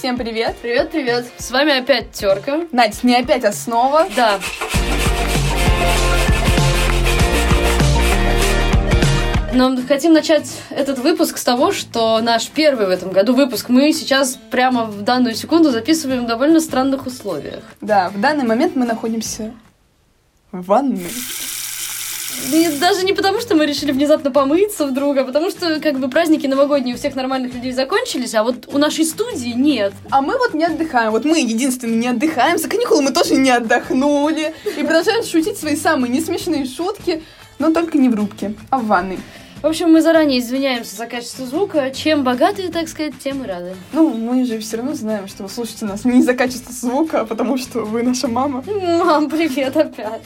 Всем привет! Привет-привет! С вами опять Терка. Надь, не опять основа. Да. Но хотим начать этот выпуск с того, что наш первый в этом году выпуск мы сейчас прямо в данную секунду записываем в довольно странных условиях. Да, в данный момент мы находимся в ванной. И даже не потому, что мы решили внезапно помыться вдруг, а потому что как бы праздники новогодние у всех нормальных людей закончились, а вот у нашей студии нет. А мы вот не отдыхаем. Вот мы единственные не отдыхаем. За каникулы мы тоже не отдохнули. И продолжаем шутить свои самые несмешные шутки, но только не в рубке, а в ванной. В общем, мы заранее извиняемся за качество звука. Чем богатые, так сказать, тем и рады. Ну, мы же все равно знаем, что вы слушаете нас не из-за качества звука, а потому что вы наша мама. Мам, привет опять.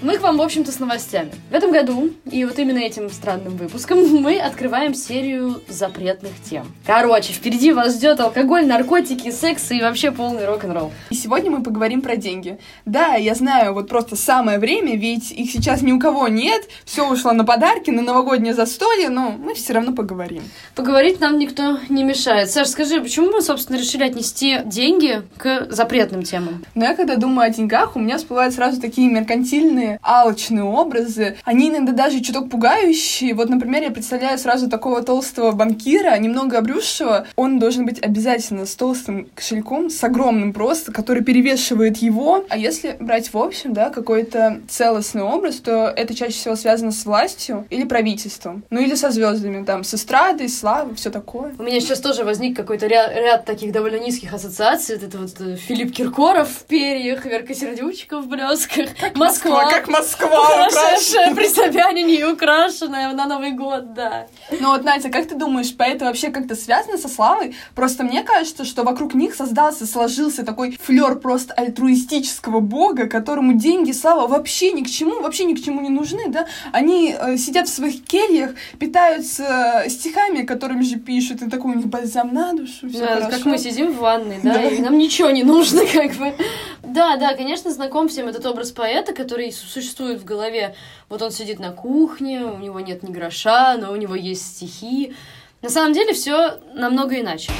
Мы к вам, в общем-то, с новостями. В этом году, и вот именно этим странным выпуском, мы открываем серию запретных тем. Короче, впереди вас ждет алкоголь, наркотики, секс и вообще полный рок-н-ролл. И сегодня мы поговорим про деньги. Да, я знаю, вот просто самое время, ведь их сейчас ни у кого нет, все ушло на подарки, на новогоднее застолье, но мы все равно поговорим. Поговорить нам никто не мешает. Саш, скажи, почему мы, собственно, решили отнести деньги к запретным темам? Но я когда думаю о деньгах, у меня всплывают сразу такие меркантильные, алчные образы. Они иногда даже чуток пугающие. Вот, например, я представляю сразу такого толстого банкира, немного обрюзшего. Он должен быть обязательно с толстым кошельком, с огромным просто, который перевешивает его. А если брать в общем, да, какой-то целостный образ, то это чаще всего связано с властью или правительством. Ну или со звездами, там, с эстрадой, славой, все такое. У меня сейчас тоже возник какой-то ряд, ряд таких довольно низких ассоциаций. Вот это вот э, Филипп Киркоров в перьях, Верка Сердючка в блесках, Москва. Как Москва Украшенная при Собянине и украшенная на Новый год, да. Ну вот, Настя, как ты думаешь, поэты вообще как-то связаны со славой? Просто мне кажется, что вокруг них создался, сложился такой флер просто альтруистического бога, которому деньги, слава вообще ни к чему, вообще ни к чему не нужны, да? Они э, сидят в своих кельях, питаются стихами, которыми же пишут, и такой у них бальзам на душу, все Да, хорошо. как мы сидим в ванной, да, Да. и нам ничего не нужно, как бы. Да, да, конечно, знаком всем этот образ поэта, который су- существует в голове. Вот он сидит на кухне, у него нет ни гроша, но у него есть стихи. На самом деле все намного иначе.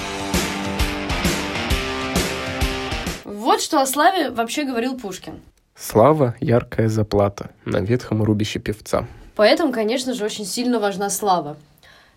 Вот что о славе вообще говорил Пушкин. Слава — яркая заплата на ветхом рубище певца. Поэтому, конечно же, очень сильно важна слава.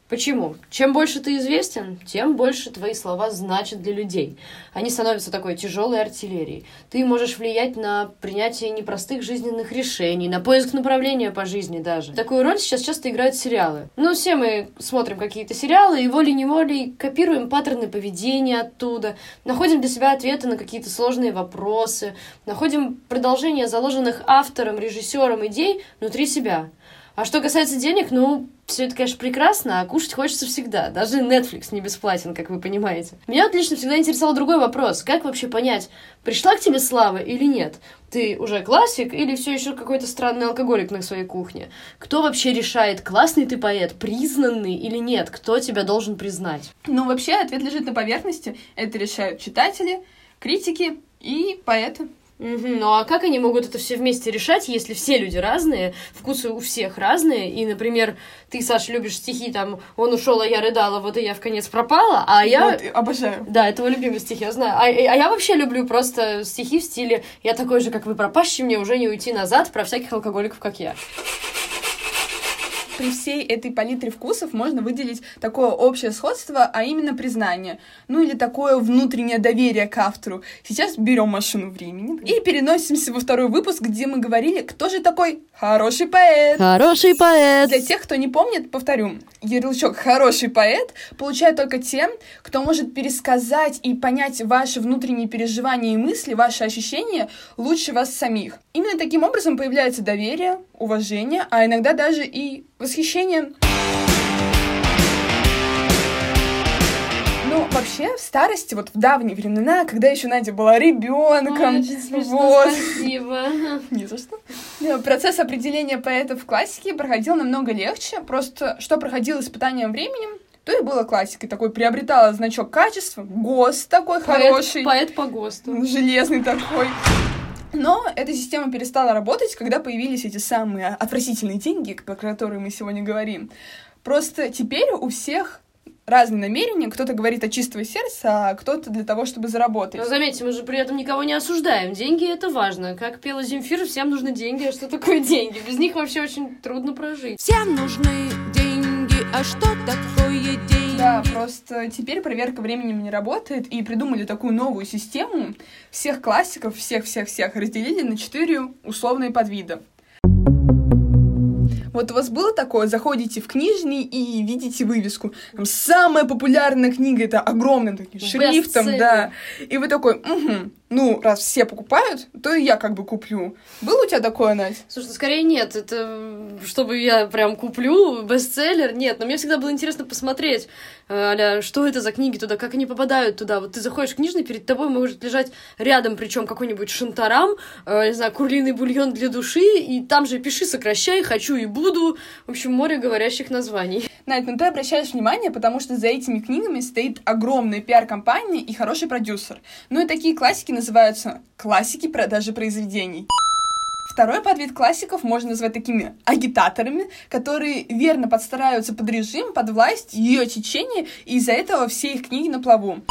Почему? Чем больше ты известен, тем больше твои слова значат для людей. Они становятся такой тяжелой артиллерией. Ты можешь влиять на принятие непростых жизненных решений, на поиск направления по жизни даже. Такую роль сейчас часто играют сериалы. Ну, все мы смотрим какие-то сериалы и волей-неволей копируем паттерны поведения оттуда, находим для себя ответы на какие-то сложные вопросы, находим продолжение заложенных автором, режиссером идей внутри себя. А что касается денег, ну, все это, конечно, прекрасно, а кушать хочется всегда. Даже Netflix не бесплатен, как вы понимаете. Меня вот лично всегда интересовал другой вопрос. Как вообще понять, пришла к тебе слава или нет? Ты уже классик или все еще какой-то странный алкоголик на своей кухне? Кто вообще решает, классный ты поэт, признанный или нет? Кто тебя должен признать? Ну, вообще, ответ лежит на поверхности. Это решают читатели, критики и поэты. Ну а как они могут это все вместе решать, если все люди разные, вкусы у всех разные, и, например, ты, Саша, любишь стихи, там, он ушел, а я рыдала, вот и я в конец пропала, а я... Вот, обожаю. Да, это мой любимый стих, я знаю. А, а я вообще люблю просто стихи в стиле «Я такой же, как вы, пропащий, мне уже не уйти назад» про всяких алкоголиков, как я. При всей этой палитре вкусов можно выделить такое общее сходство, а именно признание. Ну или такое внутреннее доверие к автору. Сейчас берем машину времени и переносимся во второй выпуск, где мы говорили, кто же такой хороший поэт. Хороший поэт! Для тех, кто не помнит, повторю, ярлычок «хороший поэт» получают только те, кто может пересказать и понять ваши внутренние переживания и мысли, ваши ощущения лучше вас самих. Именно таким образом появляется доверие, уважение, а иногда даже и восхищение. Ну, вообще, в старости, вот в давние времена, когда еще Надя была ребенком, Очень смешно, вот, спасибо. не за что. Э, Процесс определения поэтов в классике проходил намного легче. Просто что проходило испытанием временем, то и было классикой. Такой приобретала значок качества, ГОСТ такой хороший, Поэт, поэт по ГОСТу. железный такой. Но эта система перестала работать, когда появились эти самые отвратительные деньги, про которые мы сегодня говорим. Просто теперь у всех разные намерения. Кто-то говорит от чистого сердца, а кто-то для того, чтобы заработать. Но заметьте, мы же при этом никого не осуждаем. Деньги — это важно. Как пела Земфир, всем нужны деньги. А что такое деньги? Без них вообще очень трудно прожить. Всем нужны деньги, а что такое деньги? Да, просто теперь проверка временем не работает, и придумали такую новую систему. Всех классиков, всех-всех-всех разделили на четыре условные подвида. Вот у вас было такое, заходите в книжный и видите вывеску. Там самая популярная книга, это огромным таким шрифтом, да. И вы такой, угу, ну, раз все покупают, то и я как бы куплю. Было у тебя такое, Надь? Слушай, ну, скорее нет. Это чтобы я прям куплю бестселлер, нет. Но мне всегда было интересно посмотреть, а-ля, что это за книги туда, как они попадают туда. Вот ты заходишь в книжный, перед тобой может лежать рядом, причем какой-нибудь шантарам, э, не знаю, курлиный бульон для души, и там же пиши, сокращай, хочу и буду. В общем, море говорящих названий. Надь, ну ты обращаешь внимание, потому что за этими книгами стоит огромная пиар-компания и хороший продюсер. Ну и такие классики называются классики продажи произведений. Второй подвид классиков можно назвать такими агитаторами, которые верно подстраиваются под режим, под власть, ее течение, и из-за этого все их книги на плаву.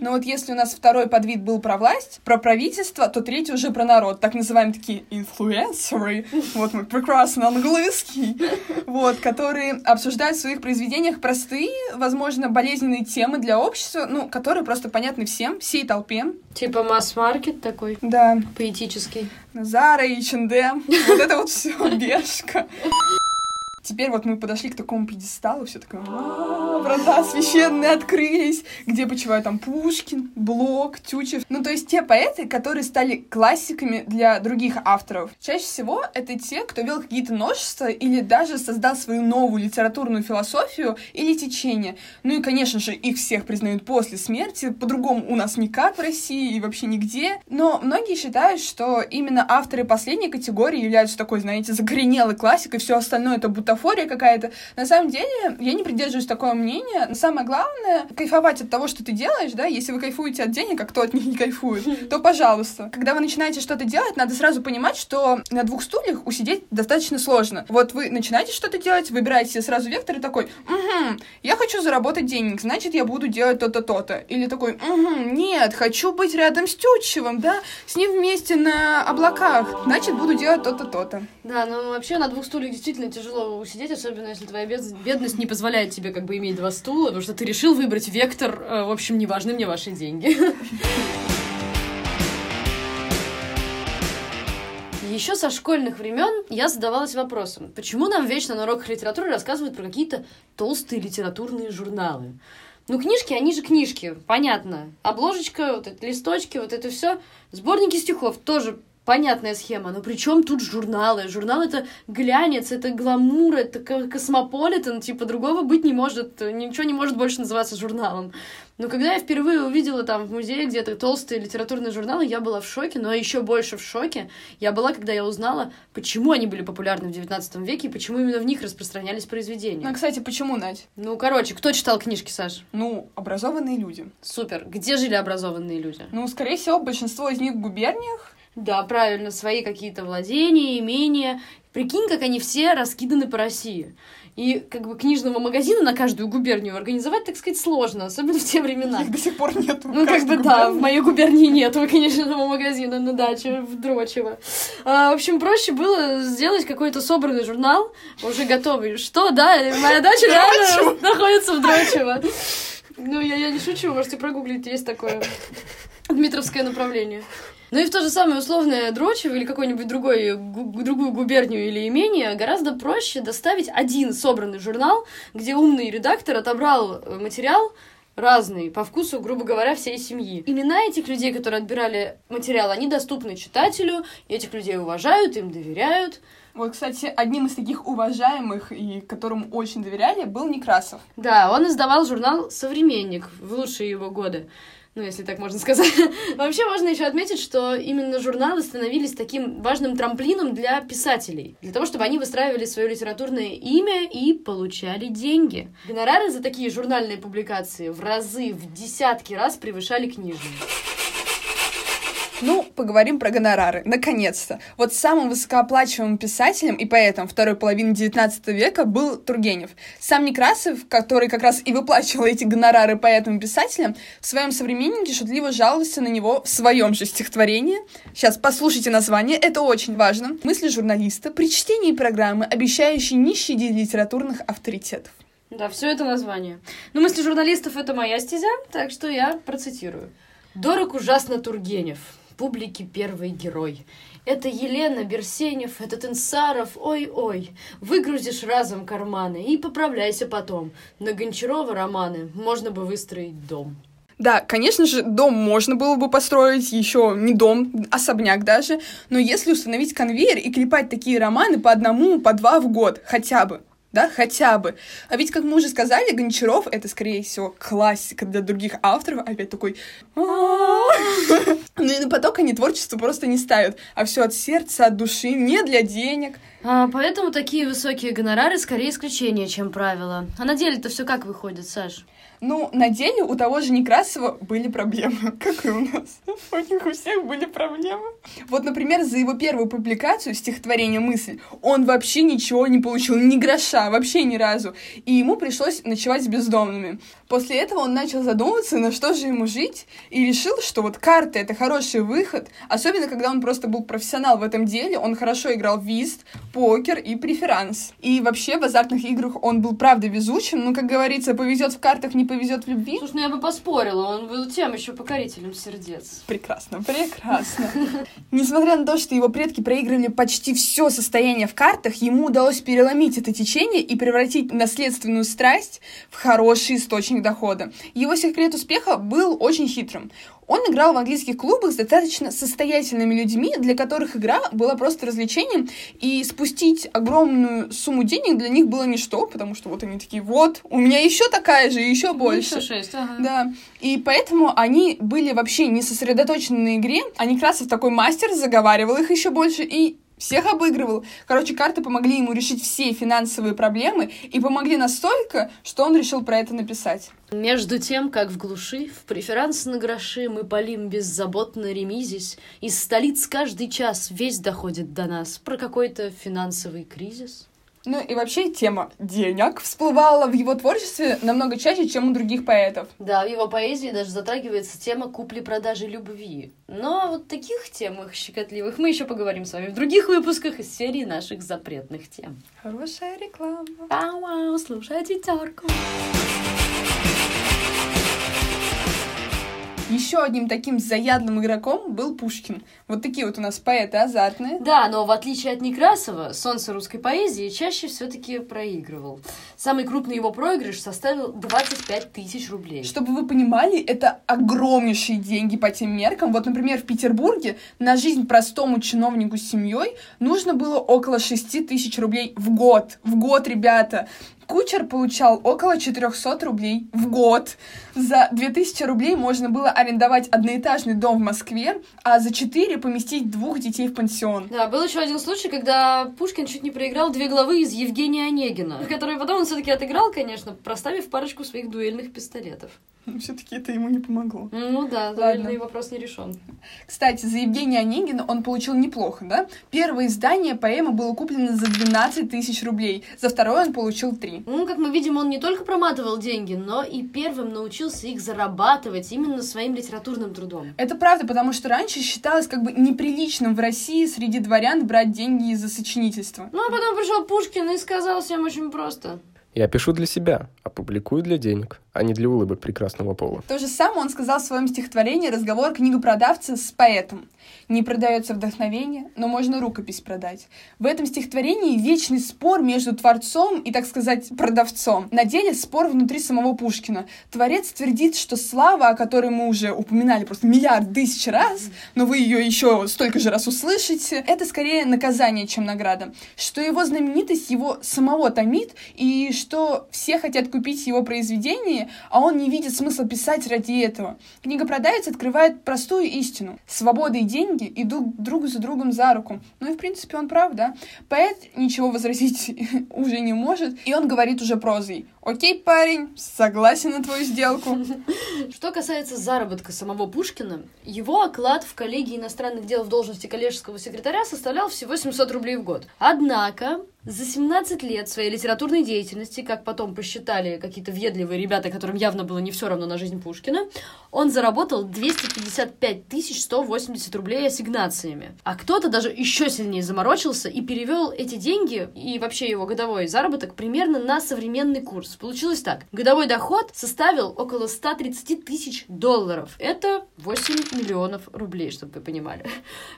Но вот если у нас второй подвид был про власть, про правительство, то третий уже про народ. Так называемые такие инфлюенсеры, вот мой прекрасный английский, вот, которые обсуждают в своих произведениях простые, возможно, болезненные темы для общества, ну, которые просто понятны всем, всей толпе. Типа масс-маркет такой, Да, поэтический. Зара, H&M, вот это вот все, бешка. Теперь вот мы подошли к такому пьедесталу, все такое, «А, врата священные открылись, где почивают там Пушкин, Блок, Тютчев. Ну, то есть те поэты, которые стали классиками для других авторов. Чаще всего это те, кто вел какие-то новшества или даже создал свою новую литературную философию или течение. Ну и, конечно же, их всех признают после смерти, по-другому у нас никак в России и вообще нигде. Но многие считают, что именно авторы последней категории являются такой, знаете, закоренелой классикой, все остальное это бутафория какая-то. На самом деле, я не придерживаюсь такого мнения. Самое главное — кайфовать от того, что ты делаешь, да, если вы кайфуете от денег, а кто от них не кайфует, то пожалуйста. Когда вы начинаете что-то делать, надо сразу понимать, что на двух стульях усидеть достаточно сложно. Вот вы начинаете что-то делать, выбираете сразу вектор и такой, угу, я хочу заработать денег, значит, я буду делать то-то, то-то. Или такой, угу, нет, хочу быть рядом с Тютчевым, да, с ним вместе на облаках, значит, буду делать то-то, то-то. Да, ну вообще на двух стульях действительно тяжело усидеть, особенно если твоя бед- бедность не позволяет тебе как бы иметь два стула, потому что ты решил выбрать вектор, э, в общем, не важны мне ваши деньги. Еще со школьных времен я задавалась вопросом, почему нам вечно на уроках литературы рассказывают про какие-то толстые литературные журналы? Ну, книжки, они же книжки, понятно. Обложечка, вот эти листочки, вот это все. Сборники стихов тоже понятная схема. Но при чем тут журналы? Журнал это глянец, это гламур, это ко- космополитен, типа другого быть не может, ничего не может больше называться журналом. Но когда я впервые увидела там в музее где-то толстые литературные журналы, я была в шоке, но еще больше в шоке я была, когда я узнала, почему они были популярны в 19 веке и почему именно в них распространялись Ну, произведения. а, кстати, почему, Надь? Ну, короче, кто читал книжки, Саш? Ну, образованные люди. Супер. Где жили образованные люди? Ну, скорее всего, большинство из них в губерниях. Да, правильно, свои какие-то владения, имения. Прикинь, как они все раскиданы по России. И как бы книжного магазина на каждую губернию организовать, так сказать, сложно, особенно в те времена. Их до сих пор нету. в Ну, как бы да, в губернии. моей губернии нету книжного магазина на даче в Дрочево. А, в общем, проще было сделать какой-то собранный журнал, уже готовый. Что, да, моя дача реально находится в Дрочево. Ну, я, я не шучу, можете прогуглить, есть такое Дмитровское направление. Ну и в то же самое условное Дрочево или какой-нибудь другой, гу- другую губернию или имение гораздо проще доставить один собранный журнал, где умный редактор отобрал э, материал разный, по вкусу, грубо говоря, всей семьи. Имена этих людей, которые отбирали материал, они доступны читателю, этих людей уважают, им доверяют. Вот, кстати, одним из таких уважаемых и которому очень доверяли был Некрасов. Да, он издавал журнал «Современник» в лучшие его годы. Ну, если так можно сказать. Вообще, можно еще отметить, что именно журналы становились таким важным трамплином для писателей. Для того, чтобы они выстраивали свое литературное имя и получали деньги. Гонорары за такие журнальные публикации в разы, в десятки раз превышали книжные. Ну, поговорим про гонорары. Наконец-то. Вот самым высокооплачиваемым писателем и поэтом второй половины XIX века был Тургенев. Сам Некрасов, который как раз и выплачивал эти гонорары поэтам и писателям, в своем современнике шутливо жаловался на него в своем же стихотворении. Сейчас послушайте название, это очень важно. Мысли журналиста при чтении программы, обещающей не щадить литературных авторитетов. Да, все это название. Ну, мысли журналистов — это моя стезя, так что я процитирую. «Дорог ужасно Тургенев, публике первый герой. Это Елена Берсенев, этот Инсаров, ой-ой. Выгрузишь разом карманы и поправляйся потом. На Гончарова романы можно бы выстроить дом». Да, конечно же, дом можно было бы построить, еще не дом, особняк даже, но если установить конвейер и клепать такие романы по одному, по два в год, хотя бы, да, хотя бы. А ведь, как мы уже сказали, Гончаров — это, скорее всего, классика для других авторов. Опять такой... Ну и на поток они творчество просто не ставят, а все от сердца, от души, не для денег. А, поэтому такие высокие гонорары скорее исключение, чем правило. А на деле-то все как выходит, Саш? Ну, на деле у того же Некрасова были проблемы, как и у нас. У них у всех были проблемы. Вот, например, за его первую публикацию стихотворения «Мысль» он вообще ничего не получил, ни гроша, вообще ни разу. И ему пришлось ночевать с бездомными. После этого он начал задумываться, на что же ему жить, и решил, что вот карты — это хороший выход, особенно когда он просто был профессионал в этом деле, он хорошо играл в вист, покер и преферанс. И вообще в азартных играх он был правда везучим, но, как говорится, повезет в картах, не повезет в любви. Слушай, ну я бы поспорила, он был тем еще покорителем сердец. Прекрасно, прекрасно. Несмотря на то, что его предки проигрывали почти все состояние в картах, ему удалось переломить это течение и превратить наследственную страсть в хороший источник дохода. Его секрет успеха был очень хитрым. Он играл в английских клубах с достаточно состоятельными людьми, для которых игра была просто развлечением, и спустить огромную сумму денег для них было ничто, потому что вот они такие, вот, у меня еще такая же, еще больше. Еще шесть, ага. Да. И поэтому они были вообще не сосредоточены на игре, а Некрасов такой мастер, заговаривал их еще больше, и всех обыгрывал. Короче, карты помогли ему решить все финансовые проблемы и помогли настолько, что он решил про это написать. Между тем, как в глуши, в преферанс на гроши мы полим беззаботно ремизись, из столиц каждый час весь доходит до нас про какой-то финансовый кризис. Ну и вообще тема денег всплывала в его творчестве намного чаще, чем у других поэтов. Да, в его поэзии даже затрагивается тема купли-продажи любви. Но вот таких темах щекотливых мы еще поговорим с вами в других выпусках из серии наших запретных тем. Хорошая реклама. Вау, слушайте терку. Еще одним таким заядлым игроком был Пушкин. Вот такие вот у нас поэты азартные. Да, но в отличие от Некрасова, солнце русской поэзии чаще все-таки проигрывал. Самый крупный его проигрыш составил 25 тысяч рублей. Чтобы вы понимали, это огромнейшие деньги по тем меркам. Вот, например, в Петербурге на жизнь простому чиновнику с семьей нужно было около 6 тысяч рублей в год. В год, ребята. Кучер получал около 400 рублей в год. За 2000 рублей можно было арендовать одноэтажный дом в Москве, а за 4 поместить двух детей в пансион. Да, был еще один случай, когда Пушкин чуть не проиграл две главы из Евгения Онегина, которые потом он все-таки отыграл, конечно, проставив парочку своих дуэльных пистолетов. Все-таки это ему не помогло. Ну да, дуэльный вопрос не решен. Кстати, за Евгения Онегина он получил неплохо, да? Первое издание поэмы было куплено за 12 тысяч рублей, за второе он получил 3. Ну, как мы видим, он не только проматывал деньги, но и первым научился их зарабатывать именно своим литературным трудом. Это правда, потому что раньше считалось как бы неприличным в России среди дворян брать деньги из-за сочинительства. Ну, а потом пришел Пушкин и сказал всем очень просто. Я пишу для себя, а публикую для денег, а не для улыбок прекрасного пола. То же самое он сказал в своем стихотворении «Разговор книгопродавца с поэтом». Не продается вдохновение, но можно рукопись продать. В этом стихотворении вечный спор между творцом и, так сказать, продавцом. На деле спор внутри самого Пушкина. Творец твердит, что слава, о которой мы уже упоминали просто миллиард тысяч раз, но вы ее еще столько же раз услышите, это скорее наказание, чем награда. Что его знаменитость его самого томит, и что все хотят купить его произведение, а он не видит смысла писать ради этого. Книгопродавец открывает простую истину. Свобода и деньги идут друг за другом за руку. Ну и, в принципе, он прав, да? Поэт ничего возразить уже не может, и он говорит уже прозой. Окей, парень, согласен на твою сделку. Что касается заработка самого Пушкина, его оклад в коллегии иностранных дел в должности коллежского секретаря составлял всего 700 рублей в год. Однако за 17 лет своей литературной деятельности, как потом посчитали какие-то въедливые ребята, которым явно было не все равно на жизнь Пушкина, он заработал 255 180 рублей ассигнациями. А кто-то даже еще сильнее заморочился и перевел эти деньги и вообще его годовой заработок примерно на современный курс. Получилось так. Годовой доход составил около 130 тысяч долларов. Это 8 миллионов рублей, чтобы вы понимали.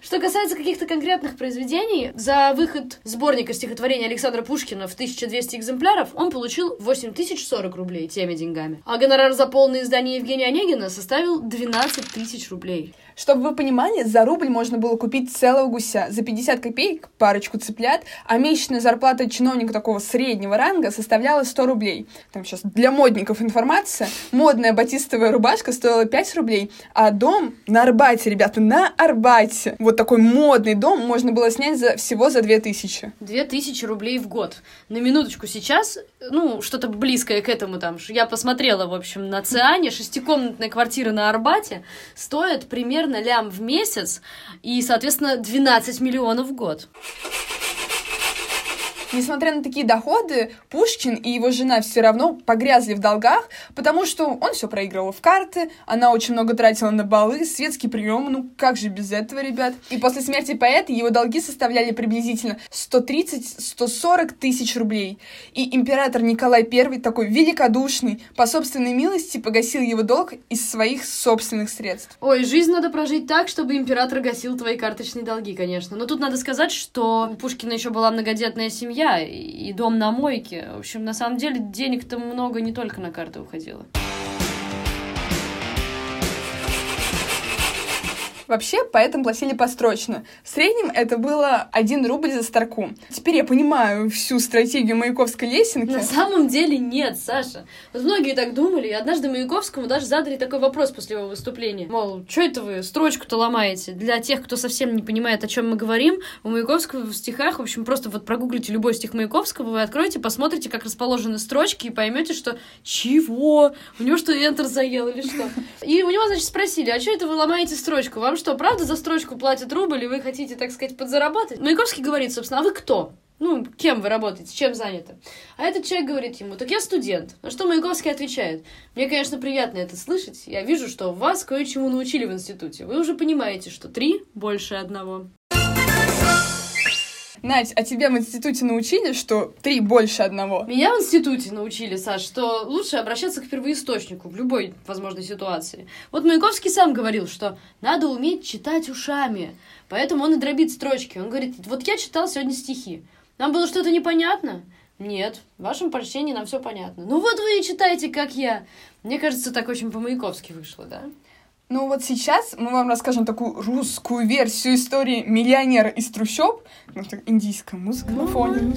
Что касается каких-то конкретных произведений, за выход сборника стихотворений Александра Пушкина в 1200 экземпляров он получил 8040 рублей теми деньгами. А гонорар за полное издание Евгения Онегина составил 12 тысяч рублей. Чтобы вы понимали, за рубль можно было купить целого гуся, за 50 копеек парочку цыплят, а месячная зарплата чиновника такого среднего ранга составляла 100 рублей. Там сейчас для модников информация. Модная батистовая рубашка стоила 5 рублей, а дом на Арбате, ребята, на Арбате. Вот такой модный дом можно было снять за, всего за 2000. 2000 рублей в год. На минуточку сейчас, ну, что-то близкое к этому там. Я посмотрела, в общем, на Циане, шестикомнатная квартира на Арбате стоит примерно лям в месяц и, соответственно, 12 миллионов в год. Несмотря на такие доходы, Пушкин и его жена все равно погрязли в долгах, потому что он все проигрывал в карты, она очень много тратила на балы, светские приемы, ну как же без этого, ребят. И после смерти поэта его долги составляли приблизительно 130-140 тысяч рублей. И император Николай I, такой великодушный, по собственной милости погасил его долг из своих собственных средств. Ой, жизнь надо прожить так, чтобы император гасил твои карточные долги, конечно. Но тут надо сказать, что у Пушкина еще была многодетная семья, и дом на мойке. В общем, на самом деле денег-то много не только на карты уходило. Вообще, поэтам платили построчно. В среднем это было 1 рубль за строку. Теперь я понимаю всю стратегию Маяковской лесенки. На самом деле нет, Саша. Вот многие так думали, и однажды Маяковскому даже задали такой вопрос после его выступления. Мол, что это вы строчку-то ломаете? Для тех, кто совсем не понимает, о чем мы говорим, у Маяковского в стихах, в общем, просто вот прогуглите любой стих Маяковского, вы откроете, посмотрите, как расположены строчки, и поймете, что чего? У него что, Enter заел или что? И у него, значит, спросили, а что это вы ломаете строчку? Вам что, правда за строчку платят рубль, и вы хотите, так сказать, подзаработать? Маяковский говорит, собственно, а вы кто? Ну, кем вы работаете, чем заняты? А этот человек говорит ему, так я студент. На что Маяковский отвечает, мне, конечно, приятно это слышать. Я вижу, что вас кое-чему научили в институте. Вы уже понимаете, что три больше одного. Надь, а тебя в институте научили, что три больше одного? Меня в институте научили, Саш, что лучше обращаться к первоисточнику в любой возможной ситуации. Вот Маяковский сам говорил, что надо уметь читать ушами. Поэтому он и дробит строчки. Он говорит, вот я читал сегодня стихи. Нам было что-то непонятно? Нет, в вашем прочтении нам все понятно. Ну вот вы и читаете, как я. Мне кажется, так очень по-маяковски вышло, да? Ну вот сейчас мы вам расскажем такую русскую версию истории миллионера из трущоб. Ну, так, индийская музыка на фоне.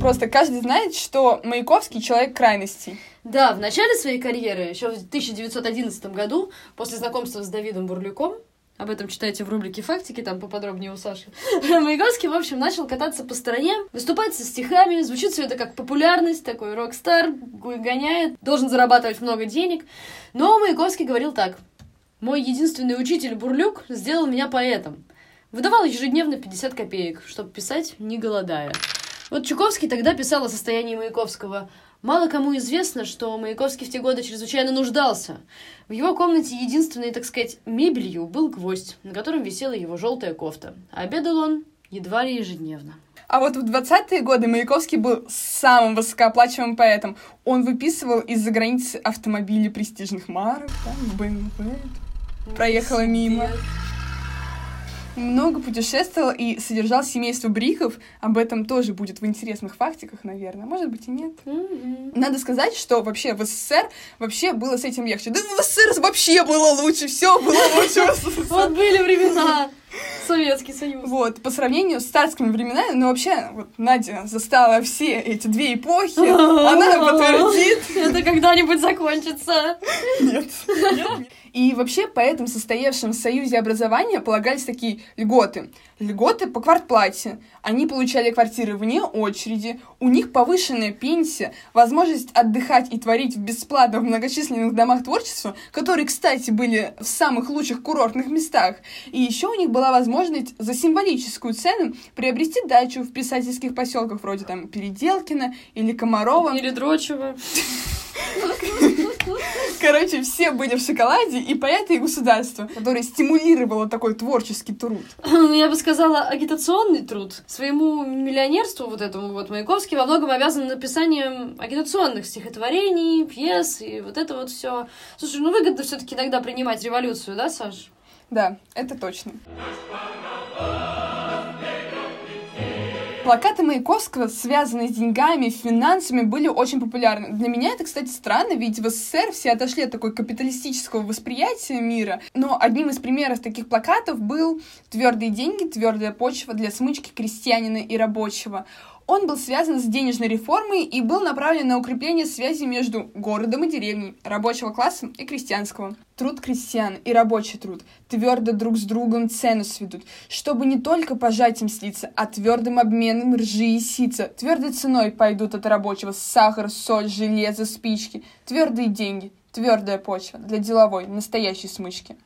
Просто каждый знает, что Маяковский человек крайностей. Да, в начале своей карьеры, еще в 1911 году, после знакомства с Давидом Бурлюком, об этом читайте в рубрике «Фактики», там поподробнее у Саши. Маяковский, в общем, начал кататься по стране, выступать со стихами, звучит все это как популярность, такой рок-стар, гоняет, должен зарабатывать много денег. Но Маяковский говорил так. «Мой единственный учитель Бурлюк сделал меня поэтом. Выдавал ежедневно 50 копеек, чтобы писать, не голодая». Вот Чуковский тогда писал о состоянии Маяковского. Мало кому известно, что Маяковский в те годы чрезвычайно нуждался. В его комнате единственной, так сказать, мебелью был гвоздь, на котором висела его желтая кофта. А обедал он едва ли ежедневно. А вот в 20-е годы Маяковский был самым высокооплачиваемым поэтом. Он выписывал из-за границы автомобили престижных марок, там, BMW, проехала мимо. Много путешествовал и содержал семейство бриков. Об этом тоже будет в интересных фактиках, наверное. Может быть и нет. Мгм. Надо сказать, что вообще в СССР вообще было с этим легче. Да в СССР вообще было лучше, все было лучше. Вот были времена. Советский Союз. Вот, по сравнению с царскими временами, ну вообще, вот Надя застала все эти две эпохи, она подтвердит. Это когда-нибудь закончится. Нет. И вообще по этому состоявшим в Союзе образования полагались такие льготы. Льготы по квартплате. Они получали квартиры вне очереди, у них повышенная пенсия, возможность отдыхать и творить бесплатно в многочисленных домах творчества, которые, кстати, были в самых лучших курортных местах. И еще у них была возможность за символическую цену приобрести дачу в писательских поселках вроде там Переделкина или Комарова. Или дрочево. Короче, все были в шоколаде, и поэты, и государство, которое стимулировало такой творческий труд. Ну, Я бы сказала, агитационный труд. Своему миллионерству вот этому вот Маяковский во многом обязан написанием агитационных стихотворений, пьес и вот это вот все. Слушай, ну выгодно все-таки иногда принимать революцию, да, Саш? Да, это точно. Плакаты Маяковского, связанные с деньгами, финансами, были очень популярны. Для меня это, кстати, странно, ведь в СССР все отошли от такой капиталистического восприятия мира. Но одним из примеров таких плакатов был «Твердые деньги, твердая почва для смычки крестьянина и рабочего». Он был связан с денежной реформой и был направлен на укрепление связи между городом и деревней, рабочего класса и крестьянского. Труд крестьян и рабочий труд твердо друг с другом цену сведут, чтобы не только пожатием слиться, а твердым обменом ржи и сица. Твердой ценой пойдут от рабочего сахар, соль, железо, спички. Твердые деньги, твердая почва для деловой, настоящей смычки.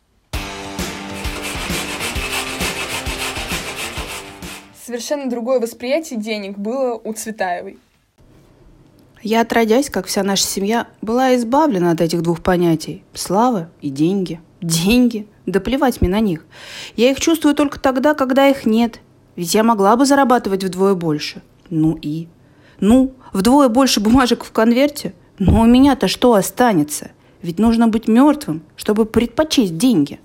Совершенно другое восприятие денег было у Цветаевой. Я, отродясь, как вся наша семья, была избавлена от этих двух понятий – слава и деньги. Деньги? Да плевать мне на них. Я их чувствую только тогда, когда их нет. Ведь я могла бы зарабатывать вдвое больше. Ну и? Ну, вдвое больше бумажек в конверте? Но у меня-то что останется? Ведь нужно быть мертвым, чтобы предпочесть деньги.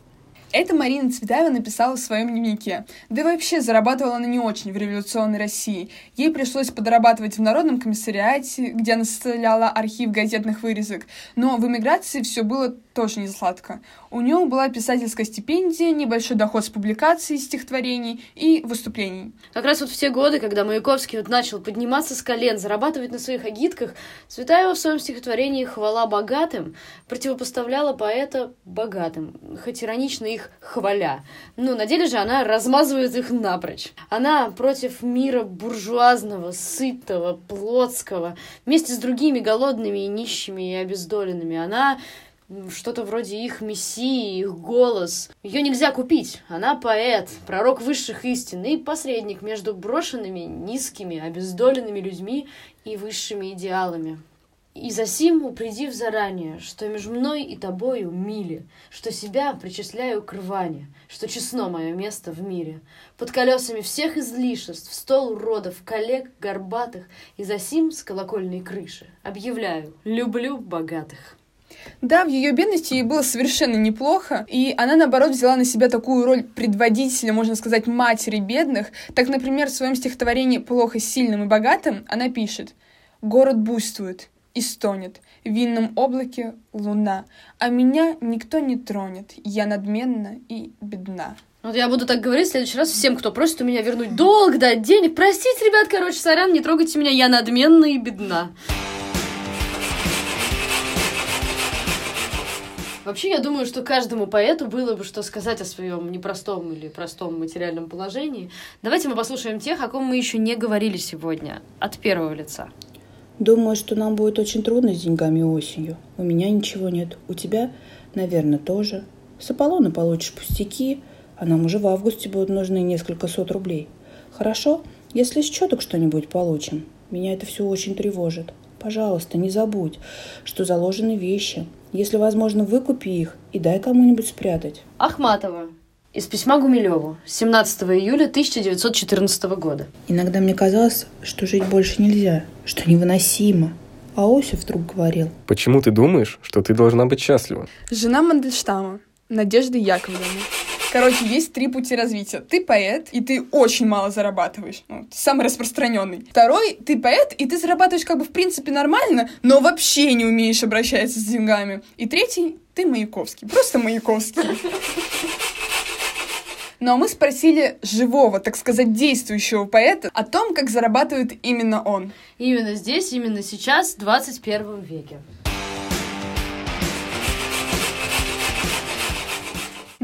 Это Марина Цветаева написала в своем дневнике. Да и вообще зарабатывала она не очень в революционной России. Ей пришлось подрабатывать в Народном комиссариате, где она составляла архив газетных вырезок. Но в эмиграции все было тоже не сладко. У нее была писательская стипендия, небольшой доход с публикаций, стихотворений и выступлений. Как раз вот в те годы, когда Маяковский вот начал подниматься с колен, зарабатывать на своих агитках, Цветаева в своем стихотворении «Хвала богатым» противопоставляла поэта богатым, хоть иронично их хваля. Но на деле же она размазывает их напрочь. Она против мира буржуазного, сытого, плотского, вместе с другими голодными и нищими и обездоленными. Она что-то вроде их мессии, их голос. Ее нельзя купить. Она поэт, пророк высших истин и посредник между брошенными, низкими, обездоленными людьми и высшими идеалами. И засим упредив заранее, что между мной и тобою мили, что себя причисляю к рване, что честно мое место в мире. Под колесами всех излишеств, стол уродов, коллег горбатых, и засим с колокольной крыши объявляю, люблю богатых. Да, в ее бедности ей было совершенно неплохо, и она, наоборот, взяла на себя такую роль предводителя, можно сказать, матери бедных. Так, например, в своем стихотворении «Плохо сильным и богатым» она пишет «Город буйствует и стонет, в винном облаке луна, а меня никто не тронет, я надменна и бедна». Вот я буду так говорить в следующий раз всем, кто просит у меня вернуть долг, дать денег. Простите, ребят, короче, сорян, не трогайте меня, я надменна и бедна. Вообще, я думаю, что каждому поэту было бы что сказать о своем непростом или простом материальном положении. Давайте мы послушаем тех, о ком мы еще не говорили сегодня, от первого лица. Думаю, что нам будет очень трудно с деньгами осенью. У меня ничего нет. У тебя, наверное, тоже. С Аполлона получишь пустяки, а нам уже в августе будут нужны несколько сот рублей. Хорошо, если с что-нибудь получим. Меня это все очень тревожит. Пожалуйста, не забудь, что заложены вещи. Если возможно, выкупи их и дай кому-нибудь спрятать. Ахматова. Из письма Гумилеву. 17 июля 1914 года. Иногда мне казалось, что жить больше нельзя, что невыносимо. А Осип вдруг говорил. Почему ты думаешь, что ты должна быть счастлива? Жена Мандельштама, Надежда Яковлевна. Короче, есть три пути развития. Ты поэт, и ты очень мало зарабатываешь. Ну, самый распространенный. Второй, ты поэт, и ты зарабатываешь как бы в принципе нормально, но вообще не умеешь обращаться с деньгами. И третий, ты Маяковский. Просто Маяковский. Ну а мы спросили живого, так сказать, действующего поэта о том, как зарабатывает именно он. Именно здесь, именно сейчас, в 21 веке.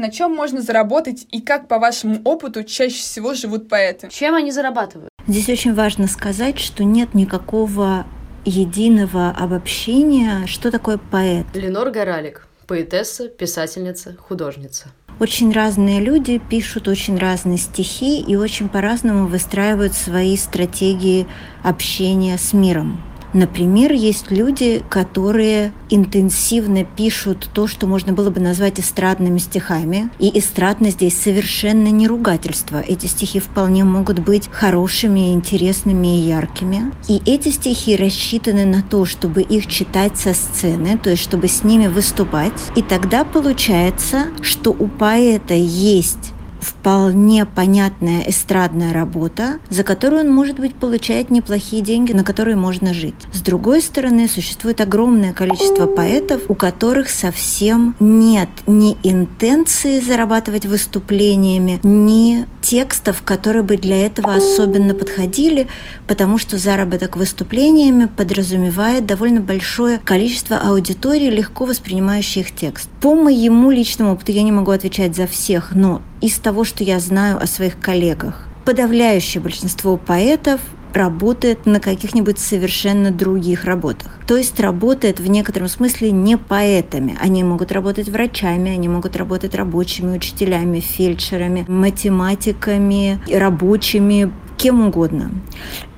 На чем можно заработать и как, по вашему опыту, чаще всего живут поэты? Чем они зарабатывают? Здесь очень важно сказать, что нет никакого единого обобщения, что такое поэт. Ленор Горалик, поэтесса, писательница, художница. Очень разные люди пишут очень разные стихи и очень по-разному выстраивают свои стратегии общения с миром. Например, есть люди, которые интенсивно пишут то, что можно было бы назвать эстрадными стихами. И эстрадно здесь совершенно не ругательство. Эти стихи вполне могут быть хорошими, интересными и яркими. И эти стихи рассчитаны на то, чтобы их читать со сцены, то есть чтобы с ними выступать. И тогда получается, что у поэта есть вполне понятная эстрадная работа, за которую он, может быть, получает неплохие деньги, на которые можно жить. С другой стороны, существует огромное количество поэтов, у которых совсем нет ни интенции зарабатывать выступлениями, ни текстов, которые бы для этого особенно подходили, потому что заработок выступлениями подразумевает довольно большое количество аудитории, легко воспринимающих текст. По моему личному опыту я не могу отвечать за всех, но из того, что я знаю о своих коллегах, подавляющее большинство поэтов работает на каких-нибудь совершенно других работах. То есть работает в некотором смысле не поэтами. Они могут работать врачами, они могут работать рабочими, учителями, фельдшерами, математиками, рабочими, кем угодно.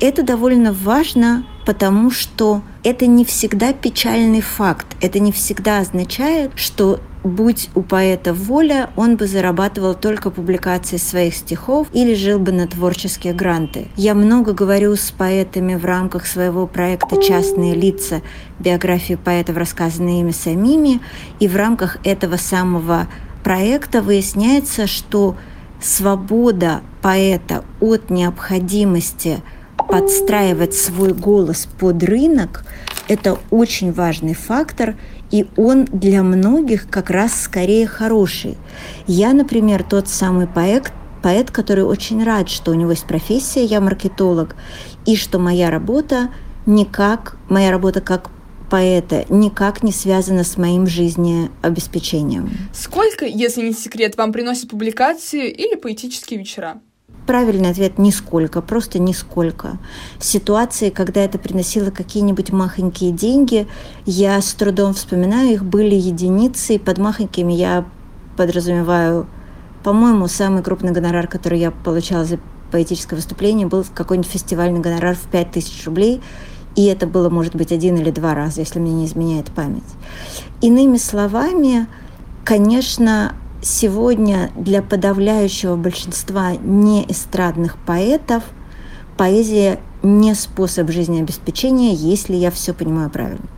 Это довольно важно, потому что это не всегда печальный факт. Это не всегда означает, что будь у поэта воля, он бы зарабатывал только публикацией своих стихов или жил бы на творческие гранты. Я много говорю с поэтами в рамках своего проекта «Частные лица. Биографии поэтов, рассказанные ими самими», и в рамках этого самого проекта выясняется, что свобода поэта от необходимости подстраивать свой голос под рынок – это очень важный фактор, и он для многих как раз скорее хороший. Я, например, тот самый поэт, поэт, который очень рад, что у него есть профессия, я маркетолог, и что моя работа никак, моя работа как поэта никак не связана с моим жизнеобеспечением. Сколько, если не секрет, вам приносят публикации или поэтические вечера? Правильный ответ – нисколько, просто нисколько. Ситуации, когда это приносило какие-нибудь махонькие деньги, я с трудом вспоминаю, их были единицы, и под махонькими я подразумеваю, по-моему, самый крупный гонорар, который я получала за поэтическое выступление, был какой-нибудь фестивальный гонорар в 5000 рублей, и это было, может быть, один или два раза, если мне не изменяет память. Иными словами, конечно, сегодня для подавляющего большинства неэстрадных поэтов поэзия не способ жизнеобеспечения, если я все понимаю правильно.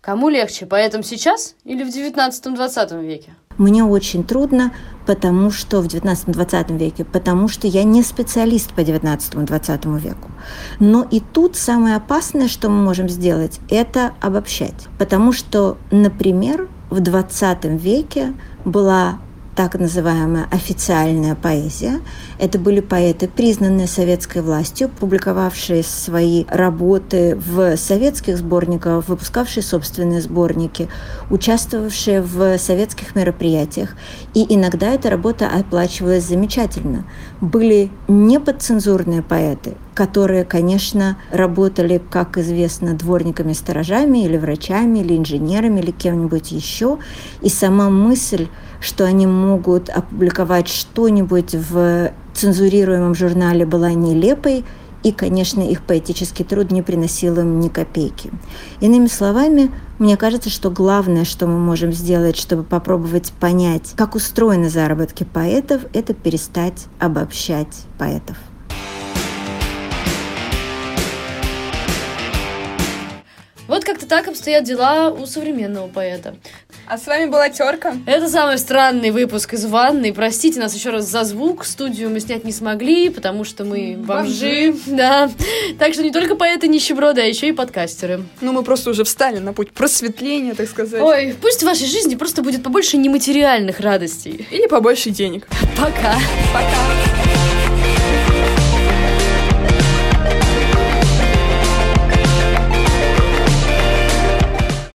Кому легче, поэтам сейчас или в 19-20 веке? Мне очень трудно, потому что в 19-20 веке, потому что я не специалист по 19-20 веку. Но и тут самое опасное, что мы можем сделать, это обобщать. Потому что, например, в 20 веке была так называемая официальная поэзия. Это были поэты, признанные советской властью, публиковавшие свои работы в советских сборниках, выпускавшие собственные сборники, участвовавшие в советских мероприятиях. И иногда эта работа оплачивалась замечательно. Были неподцензурные поэты, которые, конечно, работали, как известно, дворниками-сторожами или врачами, или инженерами, или кем-нибудь еще. И сама мысль, что они могут опубликовать что-нибудь в цензурируемом журнале, была нелепой, и, конечно, их поэтический труд не приносил им ни копейки. Иными словами, мне кажется, что главное, что мы можем сделать, чтобы попробовать понять, как устроены заработки поэтов, это перестать обобщать поэтов. Как-то так обстоят дела у современного поэта. А с вами была Терка. Это самый странный выпуск из ванны. Простите нас еще раз за звук. Студию мы снять не смогли, потому что мы бомжи. Да. Так что не только поэты нищеброды, а еще и подкастеры. Ну, мы просто уже встали на путь просветления, так сказать. Ой, пусть в вашей жизни просто будет побольше нематериальных радостей. Или побольше денег. Пока. Пока.